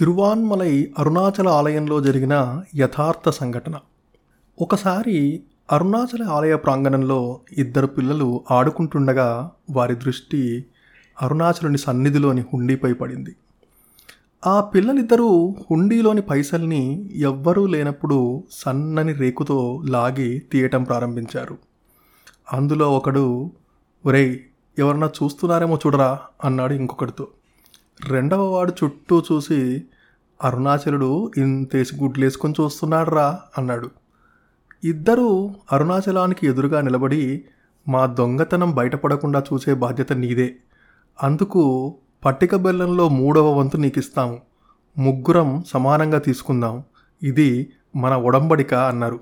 తిరువాన్మలై అరుణాచల ఆలయంలో జరిగిన యథార్థ సంఘటన. ఒకసారి అరుణాచల ఆలయ ప్రాంగణంలో ఇద్దరు పిల్లలు ఆడుకుంటుండగా వారి దృష్టి అరుణాచలుని సన్నిధిలోని హుండీపై పడింది. ఆ పిల్లలిద్దరూ హుండీలోని పైసల్ని ఎవ్వరూ లేనప్పుడు సన్నని రేకుతో లాగి తీయటం ప్రారంభించారు. అందులో ఒకడు ఒరేయ్ ఎవరన్నా చూస్తున్నారేమో చూడరా అన్నాడు ఇంకొకటితో రెండవ వాడు చుట్టూ చూసి అరుణాచలుడు ఇంతేసి గుడ్లేసుకొని చూస్తున్నాడురా అన్నాడు. ఇద్దరూ అరుణాచలానికి ఎదురుగా నిలబడి మా దొంగతనం బయటపడకుండా చూసే బాధ్యత నీదే. అందుకు పట్టిక బెల్లంలో మూడవ వంతు నీకు ఇస్తాము ముగ్గురం సమానంగా తీసుకుందాం. ఇది మన ఒడంబడిక అన్నారు.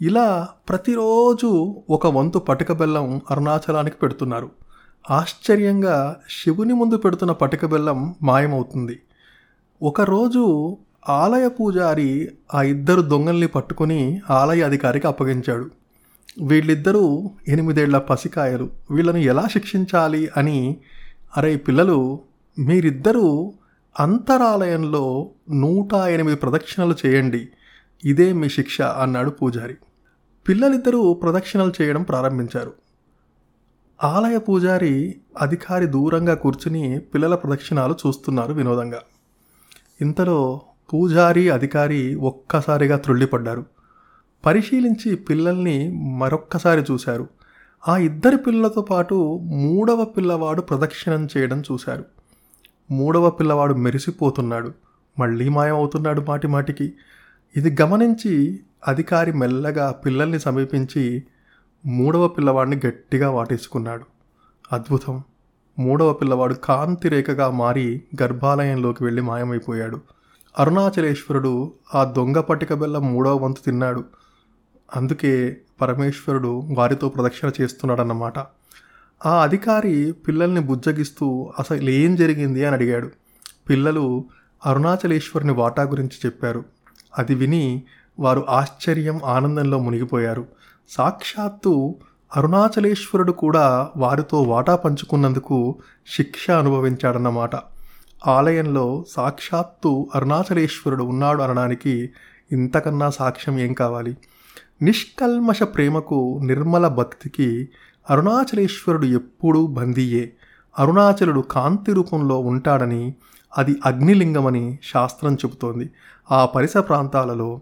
ఇలా ప్రతిరోజు ఒక వంతు పటిక బెల్లం అరుణాచలానికి పెడుతున్నారు. ఆశ్చర్యంగా శివుని ముందు పెడుతున్న పటిక బెల్లం మాయమవుతుంది. ఒకరోజు ఆలయ పూజారి ఆ ఇద్దరు దొంగల్ని పట్టుకుని ఆలయ అధికారికి అప్పగించాడు. వీళ్ళిద్దరూ ఎనిమిదేళ్ళ పసికాయలు. వీళ్ళను ఎలా శిక్షించాలి అని అరే పిల్లలు మీరిద్దరూ అంతరాలయంలో నూట ఎనిమిది ప్రదక్షిణలు చేయండి. ఇదే మీ శిక్ష అన్నాడు పూజారి. పిల్లలిద్దరూ ప్రదక్షిణలు చేయడం ప్రారంభించారు. ఆలయ పూజారి అధికారి దూరంగా కూర్చుని పిల్లల ప్రదక్షిణాలు చూస్తున్నారు వినోదంగా. ఇంతలో పూజారి అధికారి ఒక్కసారిగా త్రుళ్ళిపడ్డారు. పరిశీలించి పిల్లల్ని మరొక్కసారి చూశారు. ఆ ఇద్దరి పిల్లలతో పాటు మూడవ పిల్లవాడు ప్రదక్షిణం చేయడం చూశారు. మూడవ పిల్లవాడు మెరిసిపోతున్నాడు. మళ్ళీ మాయమవుతున్నాడు మాటి మాటికి. ఇది గమనించి అధికారి మెల్లగా పిల్లల్ని సమీపించి మూడవ పిల్లవాడిని గట్టిగా వాటేసుకున్నాడు. అద్భుతం. మూడవ పిల్లవాడు కాంతి రేఖగా మారి గర్భాలయంలోకి వెళ్ళి మాయమైపోయాడు. అరుణాచలేశ్వరుడు ఆ దొంగ పట్టిక బెల్లం మూడవ వంతు తిన్నాడు. అందుకే పరమేశ్వరుడు వారితో ప్రదక్షిణ చేస్తున్నాడన్నమాట. ఆ అధికారి పిల్లల్ని బుజ్జగిస్తూ అసలు ఏం జరిగింది అని అడిగాడు. పిల్లలు అరుణాచలేశ్వరుని వాటా గురించి చెప్పారు. అది విని వారు ఆశ్చర్యం ఆనందంలో మునిగిపోయారు. సాక్షాత్తు అరుణాచలేశ్వరుడు కూడా వారితో వాటా పంచుకున్నందుకు శిక్ష అనుభవించాడన్నమాట. ఆలయంలో సాక్షాత్తు అరుణాచలేశ్వరుడు ఉన్నాడు అనడానికి ఇంతకన్నా సాక్ష్యం ఏం కావాలి? నిష్కల్మష ప్రేమకు నిర్మల భక్తికి అరుణాచలేశ్వరుడు ఎప్పుడూ బందీయే. అరుణాచలుడు కాంతి రూపంలో ఉంటాడని అది అగ్నిలింగమని శాస్త్రం చెబుతోంది. ఆ పరిసర ప్రాంతాలలో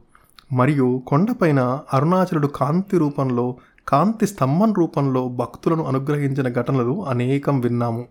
మరియు కొండపైన అరుణాచలుడు కాంతి రూపంలో కాంతి స్తంభం రూపంలో భక్తులను అనుగ్రహించిన ఘటనలు అనేకం విన్నాము.